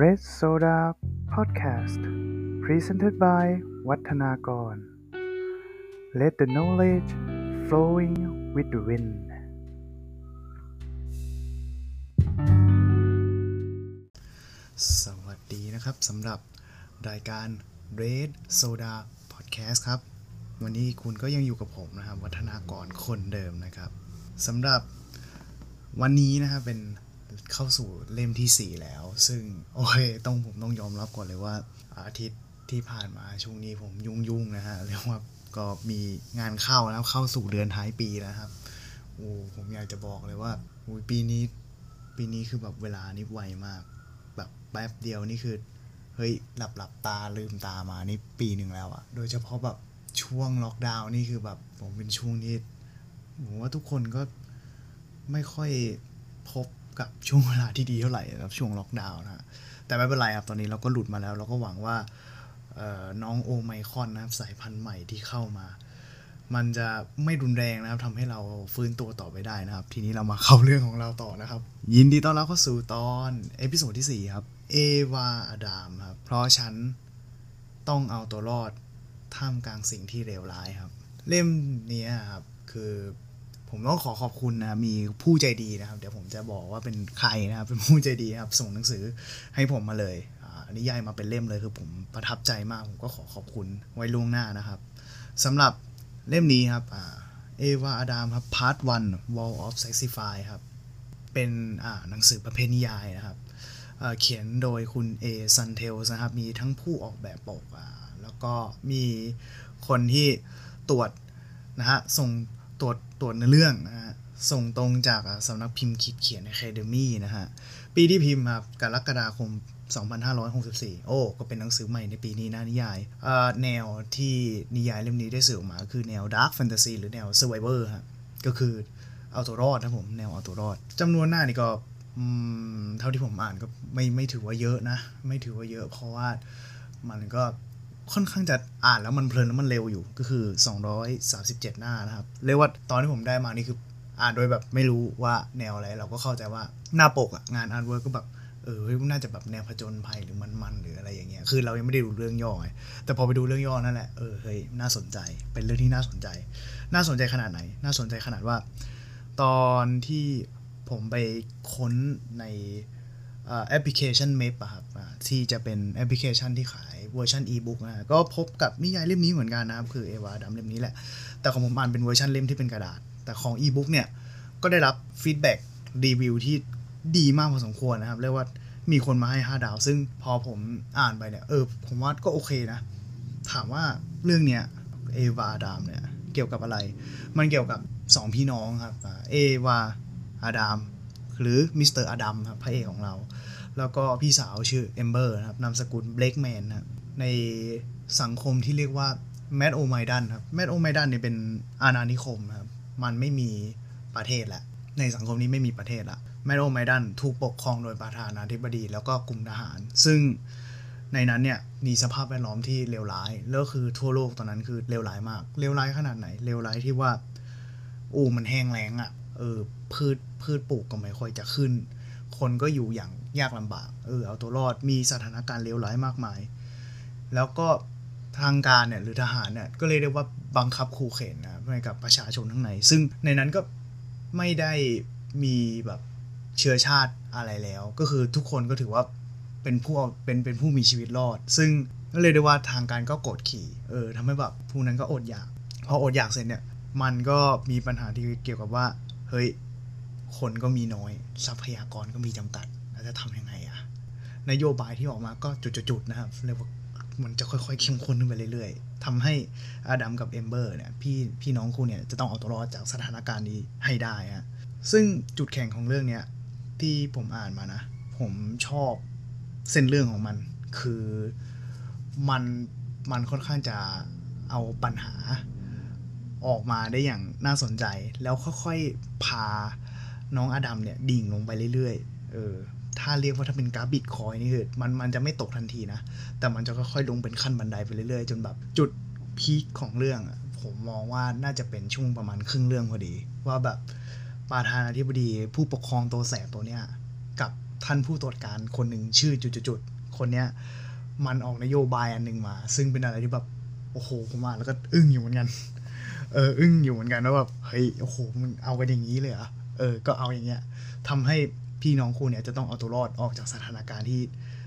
Red Soda Podcast Presented by วัฒนากร Let the knowledge flowing with the wind สวัสดีนะครับสำหรับรายการ Red Soda Podcast ครับ วันนี้คุณก็ยังอยู่กับผมนะครับ วัฒนากรคนเดิมนะครับสำหรับวันนี้นะครับเป็น เข้าสู่เล่มที่ 4 แล้ว ซึ่งโอเคต้องผมต้องยอมรับก่อนเลยว่า อาทิตย์ที่ผ่านมาช่วงนี้ผมยุ่งๆนะฮะเรียกว่าก็มีงานเข้าแล้วเข้าสู่เดือนท้ายปีแล้วครับโอ้ผมอยากจะบอกเลยว่าโอ้ยปีนี้ปีนี้คือแบบเวลานี่ไวมาก แบบแป๊บเดียวนี่คือเฮ้ยหลับหลับตาลืมตามานี่ปีหนึ่งแล้วอะโดยเฉพาะแบบช่วงล็อกดาวน์นี่คือแบบผมเป็นช่วงที่ผมว่าทุกคนก็ไม่ค่อยพบ กับช่วงเวลาที่ดีเท่าไหร่ครับช่วงล็อกดาวน์นะฮะแต่ไม่เป็นไรครับตอนนี้เราก็หลุดมาแล้ว เราก็หวังว่าน้องโอไมครอนนะครับสายพันธุ์ใหม่ที่เข้ามา มันจะไม่รุนแรงนะครับทำให้เราฟื้นตัวต่อไปได้นะครับ ทีนี้เรามาเข้าเรื่องของเราต่อนะครับ ยินดีต้อนรับเข้าสู่ตอน episode ที่ 4 ครับ EvaAdam ครับเพราะฉันต้องเอาตัวรอดท่ามกลางสิ่งที่เลวร้ายครับ เล่มนี้ครับคือ ผมต้องขอขอบคุณนะมีผู้ใจดีนะครับ เดี๋ยวผมจะบอกว่าเป็นใครนะครับ เป็นผู้ใจดีครับ ส่งหนังสือให้ผมมาเลยอนิยายมาเป็นเล่มเลยคือผมประทับใจมาก ผมก็ขอขอบคุณไว้ล่วงหน้านะครับสำหรับเล่มนี้ครับเอวาอดามครับพาร์ท1 Wall of Sexify ครับ เป็นหนังสือประเภทนิยายนะครับเขียนโดยคุณเอซันเทลนะครับ มีทั้งผู้ออกแบบปกแล้วก็มีคนที่ตรวจนะฮะส่ง ตรวจตรวจในอเรื่องนะฮะส่งตรงจากสำนักพิมพ์คิดเขียน Academy นะฮะ ปีที่พิมพ์ครับกรกฎาคม 2564 โอ้ ก็เป็นหนังสือใหม่ในปีนี้นะนิยายแนวที่นิยายเล่มนี้ได้สื่อออกมา คือแนว Dark Fantasy หรือแนว Survivor ฮะก็คือเอาตัวรอดนะผม แนวเอาตัวรอดจำนวนหน้านี่ก็เท่าที่ผมอ่านก็ไม่ไม่ถือว่าเยอะนะ ไม่ถือว่าเยอะ เพราะว่ามันก็ ค่อนข้างจะอ่านแล้วมันเพลินแล้วมันเร็วอยู่ก็คือ 237 หน้านะครับ เรียกว่าตอนที่ผมได้มานี่คือ อ่านโดยแบบไม่รู้ว่าแนวอะไร เราก็เข้าใจว่าหน้าปกอะงาน artwork ก็แบบเออน่าจะแบบแนวผจญภัยหรือมันๆหรืออะไรอย่างเงี้ย คือเรายังไม่ได้ดูเรื่องย่อแต่พอไปดูเรื่องย่อนั่นแหละ เออ เฮ้ย น่าสนใจ เป็นเรื่องที่น่าสนใจ น่าสนใจขนาดไหน น่าสนใจขนาดว่า ตอนที่ผมไปค้นในแอปพลิเคชัน meb อะครับที่จะเป็นแอปพลิเคชันที่ขาย เวอร์ชันอีบุ๊กนะก็พบกับนิยายเล่มนี้เหมือนกันนะครับ คือเอวาอาดามเล่มนี้แหละ แต่ของผมอ่านเป็นเวอร์ชันเล่มที่เป็นกระดาษ แต่ของอีบุ๊กเนี่ย ก็ได้รับ feedback รีวิวที่ดีมากพอสมควรนะครับ เรียกว่ามีคนมาให้ 5 ดาว ซึ่งพอผมอ่านไปเนี่ย เออ ผมว่าก็โอเคนะ ถามว่าเรื่องเนี้ยเอวาอาดามเนี่ย เกี่ยวกับอะไร มันเกี่ยวกับ 2 พี่น้องครับ เอวาอาดาม หรือมิสเตอร์อาดัมครับ พระเอกของเรา แล้วก็พี่สาวชื่อเอมเบอร์นะครับ นามสกุลเบลกแมนครับ ในสังคมที่เรียกว่าแมดโอไมดันครับแมดโอไมดันเนี่ยเป็นอาณานิคมครับ มันไม่มีประเทศแล้วในสังคมนี้ไม่มีประเทศละแมดโอไมดันถูกปกครองโดยประธานาธิบดี แล้วก็กลุ่มทหาร ซึ่งในนั้นเนี่ยมีสภาพแวดล้อมที่เลวร้ายแล้วคือทั่วโลกตอนนั้นคือเลวร้ายมากเลวร้ายขนาดไหนเลวร้ายที่ว่าอูมันแห้งแล้งอะ่ะเออพืชพืชปลูกก็ไม่ค่อยจะขึ้น คนก็อยู่อย่างยากลำบากเออเอาตัวรอดมีสถานการณ์เลวร้ายมากมาย แล้วก็ทางการเนี่ยหรือทหารเนี่ยก็เลยเรียกว่าบังคับขู่เข็นนะให้กับประชาชนทั้งในซึ่งในนั้นก็ไม่ได้มีแบบเชื้อชาติอะไรแล้ว ก็คือทุกคนก็ถือว่าเป็นผู้เป็นเป็นผู้มีชีวิตรอด ซึ่งก็เลยได้ว่าทางการก็กดขี่เออทำให้แบบผู้นั้นก็อดอยากพออดอยากเสร็จเนี่ยมันก็มีปัญหาที่เกี่ยวกับว่า เฮ้ย คนก็มีน้อย ทรัพยากรก็มีจำกัด แล้วจะทำยังไงอะนโยบายที่ออกมาก็จุดๆนะครับเรียกว่า มันจะค่อยๆเข้มข้นขึ้นไปเรื่อยๆทำให้อาดัมกับเอมเบอร์เนี่ยพี่พี่น้องคู่เนี่ยจะต้องเอาตัวรอดจากสถานการณ์นี้ให้ได้ฮะซึ่งจุดแข็งของเรื่องเนี้ยที่ผมอ่านมานะ ผมชอบเส้นเรื่องของมัน คือมันมันค่อนข้างจะเอาปัญหาออกมาได้อย่างน่าสนใจ แล้วค่อยๆพาน้องอดัมเนี่ยดิ่งลงไปเรื่อยๆ เออ ถ้าเรียกว่าถ้าเป็นกราฟบิตคอยนี่คือมันมันจะไม่ตกทันทีนะ แต่มันจะค่อยๆลงเป็นขั้นบันไดไปเรื่อยๆ จนแบบจุดพีคของเรื่องอผมมองว่าน่าจะเป็นช่วงประมาณครึ่งเรื่องพอดี ว่าแบบประธานาธิบดีผู้ปกครองตัวแสบตัวเนี้ยกับท่านผู้ตรวจการคนหนึ่งชื่อจุดๆคนเนี้ยมันออกนโยบายอันหนึ่งมา ซึ่งเป็นอะไรที่แบบโอ้โหผมอ่านแล้วก็อึ้งอยู่เหมือนกัน เอออึ้งอยู่เหมือนกันว่าแบบเฮ้ยโอ้โหมันเอากันอย่างนี้เลยเหรอะเออ ก็เอาอย่างเงี้ยทำให้ พี่น้องคุณเนี่ยจะต้องเอาตัวรอดออกจากสถานการณ์ที่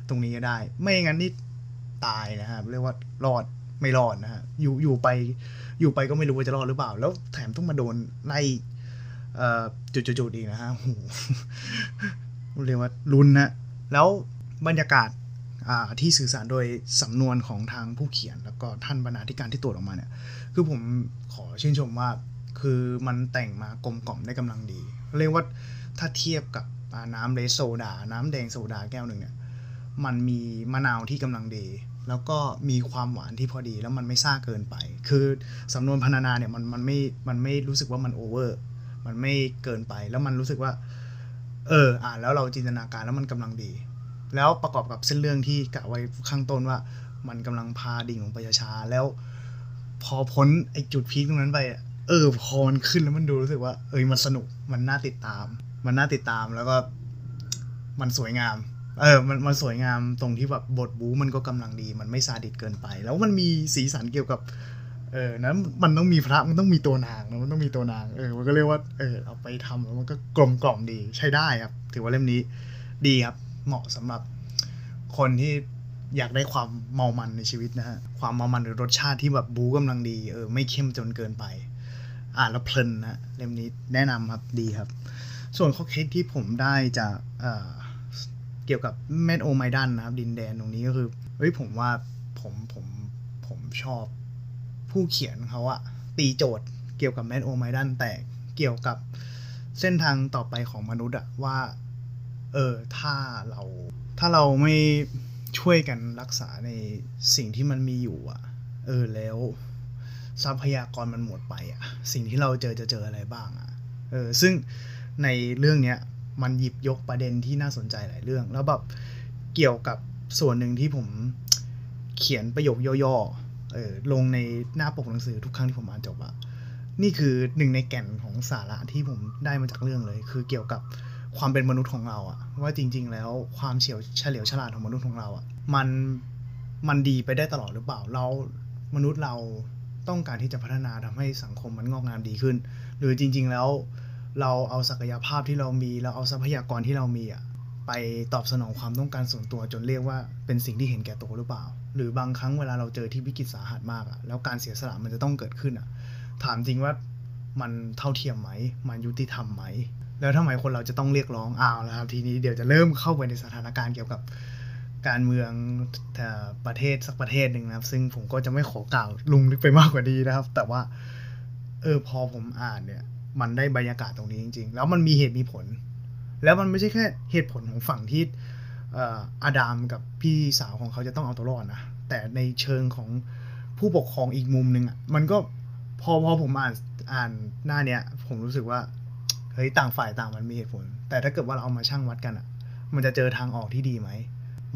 ตรงนี้ก็ได้ ไม่งั้นนี่ตายนะฮะเรียกว่ารอดไม่รอดนะฮะอยู่อยู่ไปอยู่ไปก็ไม่รู้ว่าจะรอดหรือเปล่า แล้วแถมต้องมาโดนไล่จุดๆอีกนะฮะโหเรียกว่ารุนนะแล้วบรรยากาศที่สื่อสารโดยสำนวนของทางผู้เขียน แล้วก็ท่านบรรณาธิการที่ตรวจออกมาเนี่ย คือผมขอชื่นชมว่าคือมันแต่งมากลมกล่อมได้กำลังดี เรียกว่าถ้าเทียบกับ น้ำเลสโซดา น้ำแดงโซดาแก้วหนึ่งเนี่ยมันมีมะนาวที่กำลังดี แล้วก็มีความหวานที่พอดีแล้วมันไม่ซ่าเกินไป คือสำนวนพรรณนาเนี่ยมันมันไม่มันไม่รู้สึกว่ามันโอเวอร์มันไม่เกินไปแล้วมันรู้สึกว่า เอออ่านแล้วเราจินตนาการแล้วมันกำลังดี แล้วประกอบกับเส้นเรื่องที่กะไว้ข้างต้นว่า มันกำลังพาดิ่งลงไปช้าแล้ว พอพ้นไอ้จุดพีคตรงนั้นไป เออพอมันขึ้นแล้วมันดูรู้สึกว่า เออมันสนุกมันน่าติดตาม มันน่าติดตามแล้วก็มันสวยงาม เออ มันมันสวยงามตรงที่แบบบทบู๊มันก็กำลังดี มันไม่ซาดิสเกินไป แล้วมันมีสีสันเกี่ยวกับ เออนั้นมันต้องมีพระมันต้องมีตัวนางนะมันต้องมีตัวนาง เออ มันก็เรียกว่า เออ เอาไปทำแล้วมันก็กลมกล่อมดี ใช้ได้ครับ ถือว่าเล่มนี้ดีครับ เหมาะสำหรับคนที่อยากได้ความเมามันในชีวิตนะฮะ ความเมามันหรือรสชาติที่แบบบู๊กำลังดี เออ ไม่เข้มจนเกินไป อ่านแล้วเพลินนะเล่มนี้แนะนำครับ ดีครับ ส่วนข้อคิดที่ผมได้จากเเกี่ยวกับแมดโอไมดันนะครับ ดินแดนตรงนี้ก็คือเฮ้ยผมว่าผมผมผมชอบผู้เขียนเขาอะตีโจทย์เกี่ยวกับแมดโอไมดันแต่เกี่ยวกับเส้นทางต่อไปของมนุษย์อะว่า เออถ้าเราถ้าเราไม่ช่วยกันรักษาในสิ่งที่มันมีอยู่อะเออแล้วทรัพยากรมันหมดไปอะสิ่งที่เราเจอจะเจออะไรบ้างอะเออซึ่ง ในเรื่องเนี้ยมันหยิบยกประเด็นที่น่าสนใจหลายเรื่อง แล้วแบบเกี่ยวกับส่วนหนึ่งที่ผมเขียนประโยคย่อๆเออลงในหน้าปกหนังสือทุกครั้งที่ผมอ่านจบอะนี่คือหนึ่งในแก่นของสาระที่ผมได้มาจากเรื่องเลย คือเกี่ยวกับความเป็นมนุษย์ของเราอะว่าจริง ๆ แล้วความเฉียวเฉลียวฉลาดของมนุษย์ของเราอะมันมันดีไปได้ตลอดหรือเปล่าเรามนุษย์เราต้องการที่จะพัฒนาทำให้สังคมมันงอกงามดีขึ้น หรือจริง ๆ แล้ว เราเอาศักยภาพที่เรามี เราเอาทรัพยากรที่เรามีอะไปตอบสนองความต้องการส่วนตัวจนเรียกว่าเป็นสิ่งที่เห็นแก่ตัวหรือเปล่า หรือบางครั้งเวลาเราเจอที่วิกฤตสาหัสมากอะแล้วการเสียสละมันจะต้องเกิดขึ้นอะถามจริงว่ามันเท่าเทียมไหม มันยุติธรรมไหม แล้วทำไมคนเราจะต้องเรียกร้องอ้าวแล้วครับทีนี้เดี๋ยวจะเริ่มเข้าไปในสถานการณ์เกี่ยวกับการเมืองประเทศสักประเทศหนึ่งนะครับ ซึ่งผมก็จะไม่ขอกล่าวลุงลึกไปมากกว่านี้นะครับ แต่ว่า เออพอผมอ่านเนี่ย มันได้บรรยากาศตรงนี้จริง ๆ แล้วมันมีเหตุมีผล แล้วมันไม่ใช่แค่เหตุผลของฝั่งที่อาดามกับพี่สาวของเขาจะต้องเอาตัวรอดนะ แต่ในเชิงของผู้ปกครองอีกมุมหนึ่งอะมันก็พอพอผมอ่านอ่านหน้าเนี้ย ผมรู้สึกว่าเฮ้ยต่างฝ่ายต่างมันมีเหตุผล แต่ถ้าเกิดว่าเราเอามาชั่งวัดกันอะ มันจะเจอทางออกที่ดีไหม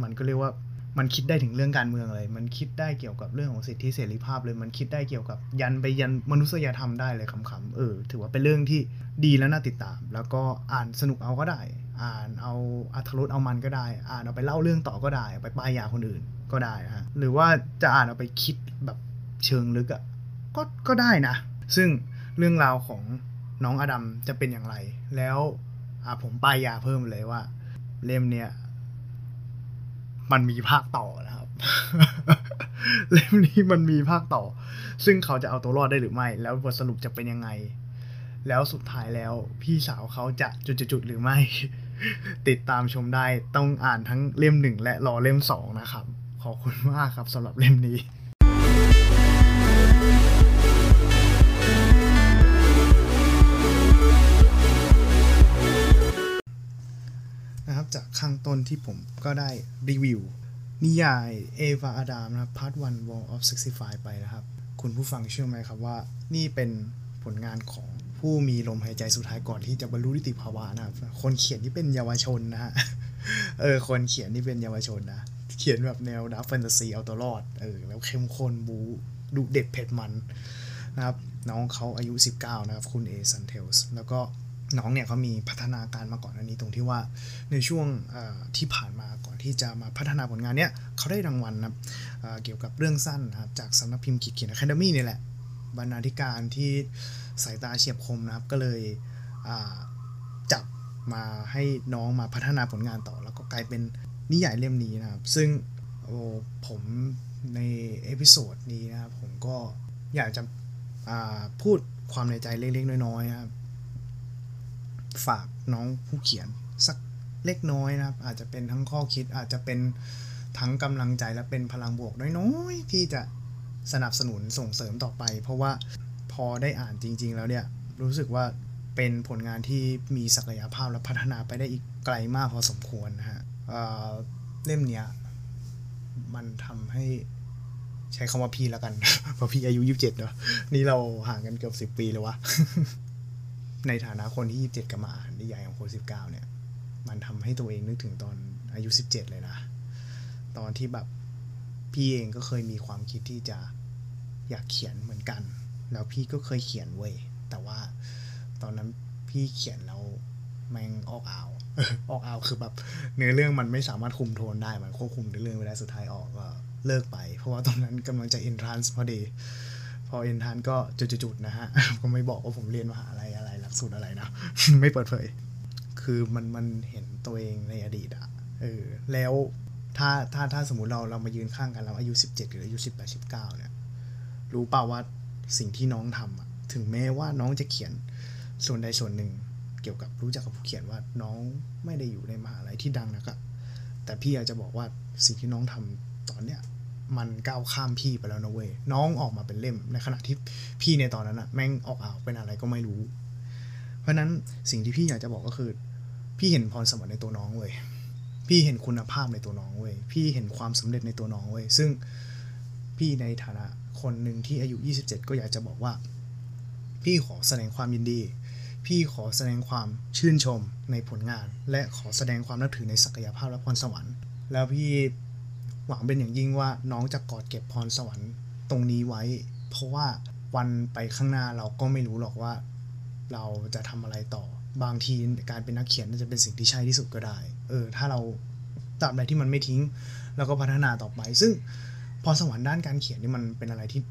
มันก็เรียกว่า มันคิดได้ถึงเรื่องการเมืองเลย มันคิดได้เกี่ยวกับเรื่องของสิทธิเสรีภาพเลย มันคิดได้เกี่ยวกับยันไปยันมนุษยธรรมได้เลยคำๆเออ ถือว่าเป็นเรื่องที่ดีและน่าติดตาม แล้วก็อ่านสนุกเอาก็ได้ อ่านเอาอัธรสเอามันก็ได้ อ่านเอาไปเล่าเรื่องต่อก็ได้ไปป้ายยาคนอื่นก็ได้ฮะหรือว่าจะอ่านเอาไปคิดแบบเชิงลึกอะ่ะก็ก็ได้นะ ซึ่งเรื่องราวของน้องอดัมจะเป็นอย่างไร แล้วผมป้ายยาเพิ่มเลยว่า เล่มเนี้ย มันมีภาคต่อนะครับ เล่มนี้มันมีภาคต่อ ซึ่งเขาจะเอาตัวรอดได้หรือไม่ แล้วบทสรุปจะเป็นยังไง แล้วสุดท้ายแล้วพี่สาวเขาจะจุดๆหรือไม่ ติดตามชมได้ต้องอ่านทั้งเล่มหนึ่งและรอเล่มสองนะครับ ขอบคุณมากครับสำหรับเล่มนี้ จากข้างต้นที่ผมก็ได้รีวิว นิยายเอวาอาดามนะครับพาร์ทวัน Wall of 65ไปนะครับ คุณผู้ฟังเชื่อไหมครับว่า นี่เป็นผลงานของผู้มีลมหายใจสุดท้ายก่อนที่จะบรรลุนิติภาวะนะครับ คนเขียนที่เป็นเยาวชนนะฮะ เออ คนเขียนที่เป็นเยาวชนนะ เขียนแบบแนว dark fantasy เอาตัวรอด เออ แล้วเข้มข้นบู๊ดุเด็ดเผ็ดมันนะครับ น้องเขาอายุ 19 นะครับ คุณเอซันเทลส์ แล้วก็ น้องเนี่ยเขามีพัฒนาการมาก่อนอันนี้ตรงที่ว่าในช่วงที่ผ่านมาก่อนที่จะมาพัฒนาผลงานเนี่ยเขาได้รางวัลนะเกี่ยวกับเรื่องสั้นนะครับจากสำนักพิมพ์ขีดเขียน Academy นี่แหละบรรณาธิการที่สายตาเฉียบคมนะครับ ก็เลยจับมาให้น้องมาพัฒนาผลงานต่อ แล้วก็กลายเป็นนิยายเล่มนี้นะครับ ซึ่งโอ้ผมใน episode นี้นะครับผมก็อยากจะพูดความในใจเล็กๆน้อยๆครับ ฝากน้องผู้เขียนสักเล็กน้อยนะครับ อาจจะเป็นทั้งข้อคิดอาจจะเป็นทั้งกำลังใจและเป็นพลังบวกน้อยๆที่จะสนับสนุนส่งเสริมต่อไป เพราะว่าพอได้อ่านจริง ๆ แล้วเนี่ยรู้สึกว่าเป็นผลงานที่มีศักยภาพและพัฒนาไปได้อีกไกลมากพอสมควรนะฮะเล่มเนี้ยมันทำให้ใช้คำว่าพี่แล้วกัน เพราะพี่อายุยี่สิบเจ็ดเนาะนี่เราห่างกันเกือบสิบปีเลยวะ ในฐานะคนที่ยี่สิบเจ็ดกับมาอ่านนิยายของคนสิบเก้าเนี่ย มันทำให้ตัวเองนึกถึงตอนอายุสิบเจ็ดเลยนะ ตอนที่แบบพี่เองก็เคยมีความคิดที่จะอยากเขียนเหมือนกัน แล้วพี่ก็เคยเขียนเว้ย แต่ว่าตอนนั้นพี่เขียนแล้วแม่งออกอ่าว ออกอ่าวคือแบบเนื้อเรื่องมันไม่สามารถคุมโทนได้ มันควบคุมเนื้อเรื่องไม่ได้สุดท้ายออกก็เลิกไป เพราะว่าตอนนั้นกำลังจะเอนทรานส์พอดี พอเอนทรานก็จุดๆนะฮะ ก็ไม่บอกว่าผมเรียนมหาอะไร สูตรอะไรนะ ไม่เปิดเผย คือมันมันเห็นตัวเองในอดีตอะเออแล้วถ้าถ้าถ้าสมมติเราเรามายืนข้างกันเราอายุ 17 หรืออายุ18 19เนี่ย รู้เปล่าว่าสิ่งที่น้องทำอะถึงแม้ว่าน้องจะเขียนส่วนใดส่วนหนึ่งเกี่ยวกับรู้จักกับผู้เขียนว่าน้องไม่ได้อยู่ในมหาลัยที่ดังนะครับแต่พี่อยากจะบอกว่าสิ่งที่น้องทำตอนเนี้ยมันก้าวข้ามพี่ไปแล้วนะเว้ยน้องออกมาเป็นเล่มในขณะที่พี่ในตอนนั้นอะแม่งออกอ่าวเป็นอะไรก็ไม่รู้ ราะนั้นสิ่งที่พี่อยากจะบอกก็คือ พี่เห็นพรสวรรค์ในตัวน้องเว้ยพี่เห็นคุณภาพในตัวน้องเว้ยพี่เห็นความสำเร็จในตัวน้องเว้ยซึ่งพี่ในฐานะคนหนึ่งที่อายุ 27 ก็อยากจะบอกว่า พี่ขอแสดงความยินดี พี่ขอแสดงความชื่นชมในผลงาน และขอแสดงความนับถือในศักยภาพและพรสวรรค์ แล้วพี่หวังเป็นอย่างยิ่งว่าน้องจะกอดเก็บพรสวรรค์ตรงนี้ไว้ เพราะว่าวันไปข้างหน้าเราก็ไม่รู้หรอกว่า เราจะทำอะไรต่อบางทีการเป็นนักเขียนจะเป็นสิ่งที่ใช่ที่สุดก็ได้ เออ ถ้าเราตราบใดที่มันไม่ทิ้ง แล้วก็พัฒนาต่อไป ซึ่งพรสวรรค์ด้านการเขียนนี่มันเป็นอะไรที่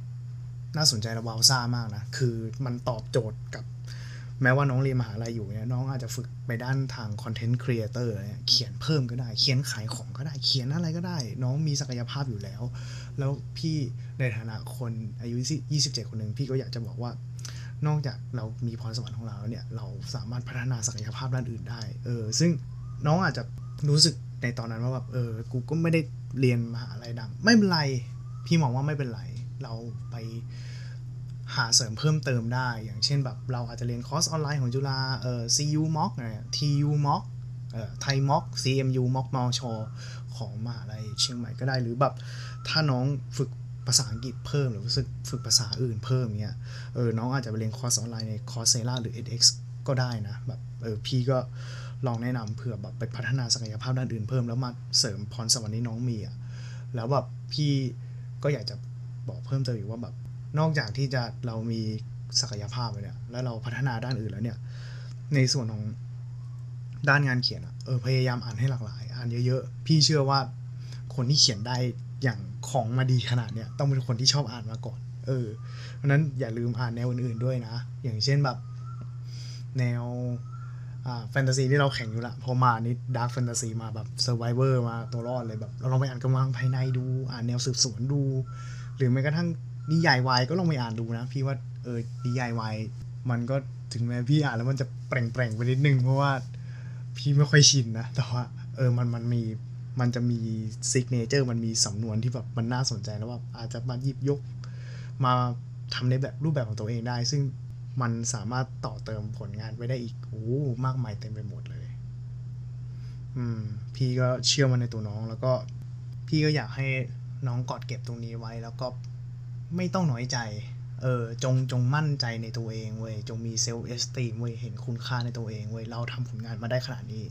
น่าสนใจและวาวซ่ามากนะ คือมันตอบโจทย์กับ แม้ว่าน้องเรียนมหาลัยอยู่เนี่ยน้องอาจจะฝึกไปด้านทางคอนเทนต์ครีเอเตอร์เนี่ยเขียนเพิ่มก็ได้ เขียนขายของก็ได้ เขียนอะไรก็ได้ น้องมีศักยภาพอยู่แล้ว แล้วพี่ในฐานะคนอายุ 27 คนหนึ่งพี่ก็อยากจะบอกว่า นอกจากเรามีพรสวรรค์ของเราแล้วเนี่ยเราสามารถพัฒนาศักยภาพด้านอื่นได้เออซึ่งน้องอาจจะรู้สึกในตอนนั้นว่าแบบเออกูก็ไม่ได้เรียนมหาลัยดัง ไม่เป็นไร พี่มองว่าไม่เป็นไร เราไปหาเสริมเพิ่มเติมได้ อย่างเช่นแบบเราอาจจะเรียนคอร์สออนไลน์ของจุฬาเอ่อ CU MOOC เนี่ย TU MOOC เอ่อไทย MOC CMU MOOC มชของมหาลัยเชียงใหม่ก็ได้ หรือแบบถ้าน้องฝึก ภาษาอังกฤษเพิ่ม หรือฝึกฝึกภาษาอื่นเพิ่มเนี่ยเออน้องอาจจะไปเรียนคอร์สออนไลน์ใน Coursera หรือ edX ก็ได้นะแบบเออพี่ก็ลองแนะนำเผื่อแบบไปพัฒนาศักยภาพด้านอื่นเพิ่มแล้วมาเสริมพรสวรรค์ที่น้องมีอะแล้วแบบพี่ก็อยากจะบอกเพิ่มเติมอีกว่าแบบนอกจากที่จะเรามีศักยภาพไปเนี่ยแล้วเราพัฒนาด้านอื่นแล้วเนี่ยในส่วนของด้านงานเขียนอะเออพยายามอ่านให้หลากหลาย อ่านเยอะๆ พี่เชื่อว่าคนที่เขียนได้ อย่างของมาดีขนาดเนี้ยต้องเป็นคนที่ชอบอ่านมาก่อน เออ เพราะนั้นอย่าลืมอ่านแนวอื่นๆด้วยนะ อย่างเช่นแบบ แนวแฟนตาซีที่เราแข่งอยู่ละพอมานี่ dark fantasy มาแบบ survivor มาตัวรอดเลยแบบเราลองไปอ่านกำลังภายในดู อ่านแนวสืบสวนดู หรือแม้กระทั่งนิยายวายก็ลองไปอ่านดูนะ พี่ว่าเออนิยายวายมันก็ถึงแม้พี่อ่านแล้วมันจะแปลกๆไปนิดนึงเพราะว่าพี่ไม่ค่อยชินนะ แต่ว่าเออมันมันมี มันจะมีsignature มันมีสำนวนที่แบบมันน่าสนใจแล้วว่าอาจจะมาหยิบยกมาทำในแบบรูปแบบของตัวเองได้ ซึ่งมันสามารถต่อเติมผลงานไว้ได้อีกโอ้มากมายเต็มไปหมดเลย อืม พี่ก็เชื่อมั่นในตัวน้องแล้วก็ พี่ก็อยากให้น้องกอดเก็บตรงนี้ไว้ แล้วก็ไม่ต้องน้อยใจ เออ จงจงมั่นใจในตัวเองเว้ยจงมี self-esteem เว้ยเห็นคุณค่าในตัวเองเว้ยเราทำผลงานมาได้ขนาดนี้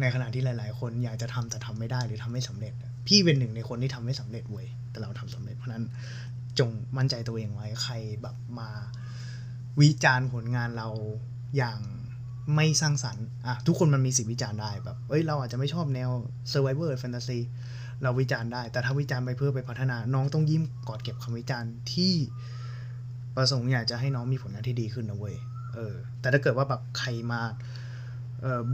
ในขณะที่หลาย ๆ คนอยากจะทำแต่ทำไม่ได้หรือทำไม่สำเร็จ พี่เป็นหนึ่งในคนที่ทำไม่สำเร็จเว้ยแต่เราทำสำเร็จเพราะนั้นจงมั่นใจตัวเองไว้ใครแบบมาวิจารณ์ผลงานเราอย่างไม่สร้างสรรค์อะทุกคนมันมีสิทธิวิจารณ์ได้แบบเอ้ยเราอาจจะไม่ชอบแนว survivor fantasy เราวิจารณ์ได้ แต่ถ้าวิจารณ์ไปเพื่อไปพัฒนา น้องต้องยิ้มกอดเก็บคำวิจารณ์ที่ประสงค์อยากจะให้น้องมีผลงานที่ดีขึ้นนะเว้ยเออแต่ถ้าเกิดว่าแบบใครมา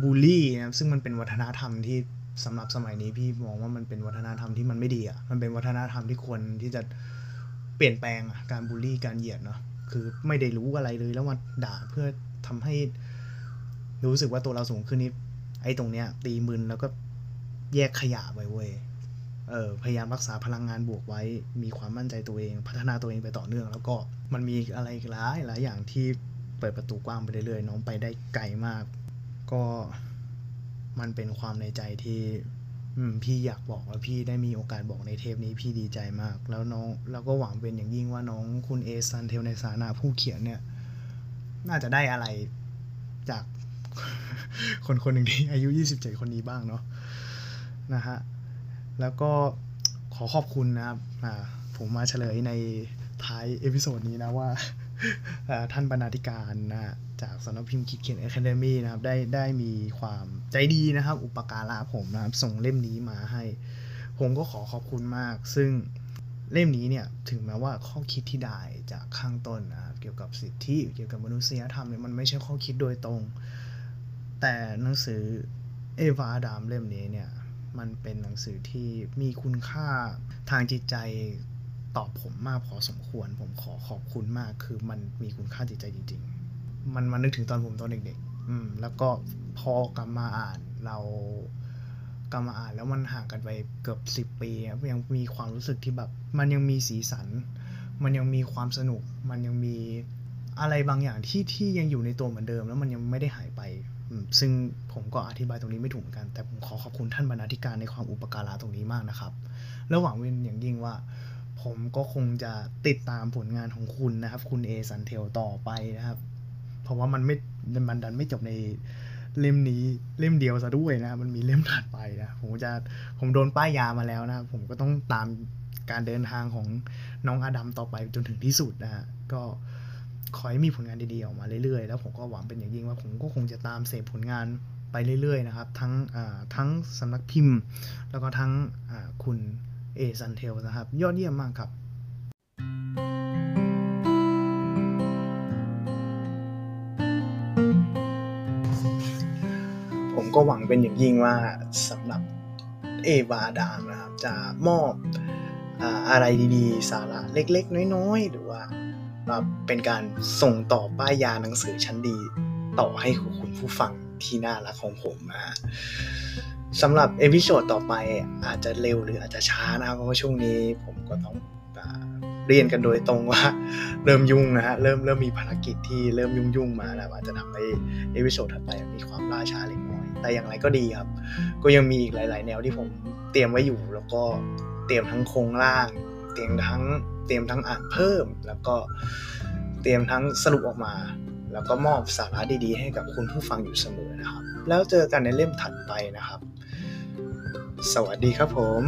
บูลลี่นะซึ่งมันเป็นวัฒนธรรมที่สำหรับสมัยนี้พี่มองว่ามันเป็นวัฒนธรรมที่มันไม่ดีอะมันเป็นวัฒนธรรมที่ควรที่จะเปลี่ยนแปลงอะการบูลลี่การเหยียดเนาะคือไม่ได้รู้อะไรเลยแล้วมาด่าเพื่อทำให้รู้สึกว่าตัวเราสูงขึ้นนี่ไอ้ตรงเนี้ย ตีมึนแล้วก็แยกขยะไปเว้ยเออพยายามรักษาพลังงานบวกไว้ มีความมั่นใจตัวเอง พัฒนาตัวเองไปต่อเนื่อง แล้วก็มันมีอะไรหลายหลายอย่างที่เปิดประตูกว้างไปเรื่อยๆน้องไปได้ไกลมาก ก็มันเป็นความในใจที่พี่อยากบอกแล้วพี่ได้มีโอกาสบอกในเทปนี้พี่ดีใจมาก แล้วน้องแล้วก็หวังเป็นอย่างยิ่งว่าน้องคุณเอซันเทลในสานะผู้เขียนเนี่ย น่าจะได้อะไรจากคนคนหนึ่งที่อายุ 27 คนนี้บ้างเนาะนะฮะแล้วก็ขอขอบคุณนะครับผมมาเฉลยในท้าย episode นี้นะว่าท่านบรรณาธิการนะ จากสำนักพิมพ์ขีดเขียน Academy นะครับได้ได้มีความใจดีนะครับ อุปการะผมนะครับ ส่งเล่มนี้มาให้ ผมก็ขอขอบคุณมาก ซึ่งเล่มนี้เนี่ยถึงแม้ว่าข้อคิดที่ได้จากข้างต้นนะครับเกี่ยวกับสิทธิเกี่ยวกับมนุษยธรรมเนี่ยมันไม่ใช่ข้อคิดโดยตรง แต่หนังสือเอวาดามเล่มนี้เนี่ยมันเป็นหนังสือที่มีคุณค่าทางจิตใจตอบผมมากพอสมควร ผมขอขอบคุณมากคือมันมีคุณค่าจิตใจจริง ๆ มันมันนึกถึงตอนผมตอนเด็กๆอืมแล้วก็พอกลับมาอ่านเรากลับมาอ่านแล้วมันห่างกันไปเกือบสิบปีอะยังมีความรู้สึกที่แบบ มันยังมีสีสัน มันยังมีความสนุก มันยังมีอะไรบางอย่างที่ที่ยังอยู่ในตัวเหมือนเดิม แล้วมันยังไม่ได้หายไปอืมซึ่งผมก็อธิบายตรงนี้ไม่ถูกเหมือนกัน แต่ผมขอขอบคุณท่านบรรณาธิการในความอุปการะตรงนี้มากนะครับ แล้วหวังเป็นอย่างยิ่งว่า ผมก็คงจะติดตามผลงานของคุณนะครับ คุณเอซันเทลต่อไปนะครับ ราะว่ามันไม่มันดันไม่จบในเล่มนี้เล่มเดียวซะด้วยนะมันมีเล่มถัดไปนะผมจะผมโดนป้ายยามาแล้วนะผมก็ต้องตามการเดินทางของน้องอดัมต่อไปจนถึงที่สุดนะฮะก็ขอให้มีผลงานดีๆออกมาเรื่อยๆ แล้วผมก็หวังเป็นอย่างยิ่งว่าผมก็คงจะตามเสพผลงานไปเรื่อยๆนะครับ ทั้งทั้งสำนักพิมพ์ แล้วก็ทั้งคุณเอซันเทลนะครับ ยอดเยี่ยมมากครับ ก็หวังเป็นอย่างยิ่งว่าสำหรับเอวาอาดามนะครับจะมอบอะไรดีๆ สาระเล็กๆ น้อยๆ หรือว่าเป็นการส่งต่อป้ายยาหนังสือชั้นดีต่อให้คุณผู้ฟังที่น่ารักของผมนะสำหรับ episode ต่อไปอาจจะเร็วหรืออาจจะช้านะเพราะว่าช่วงนี้ผมก็ต้องเรียนกันโดยตรงว่าเริ่มยุ่งนะฮะเริ่มเริ่มมีภารกิจที่เริ่มยุ่งๆมาแล้วอาจจะทำให้ episode ถัดไปมีความล่าช้าเล็กน้อย แต่อย่างไรก็ดีครับ ก็ยังมีอีกหลาย ๆ แนวที่ผมเตรียมไว้อยู่ แล้วก็เตรียมทั้งโครงร่าง เตรียมทั้งเตรียมทั้งอ่านเพิ่ม แล้วก็เตรียมทั้งสรุปออกมา แล้วก็มอบสาระดีๆ ให้กับคุณผู้ฟังอยู่เสมอนะครับ แล้วเจอกันในเล่มถัดไปนะครับ สวัสดีครับผม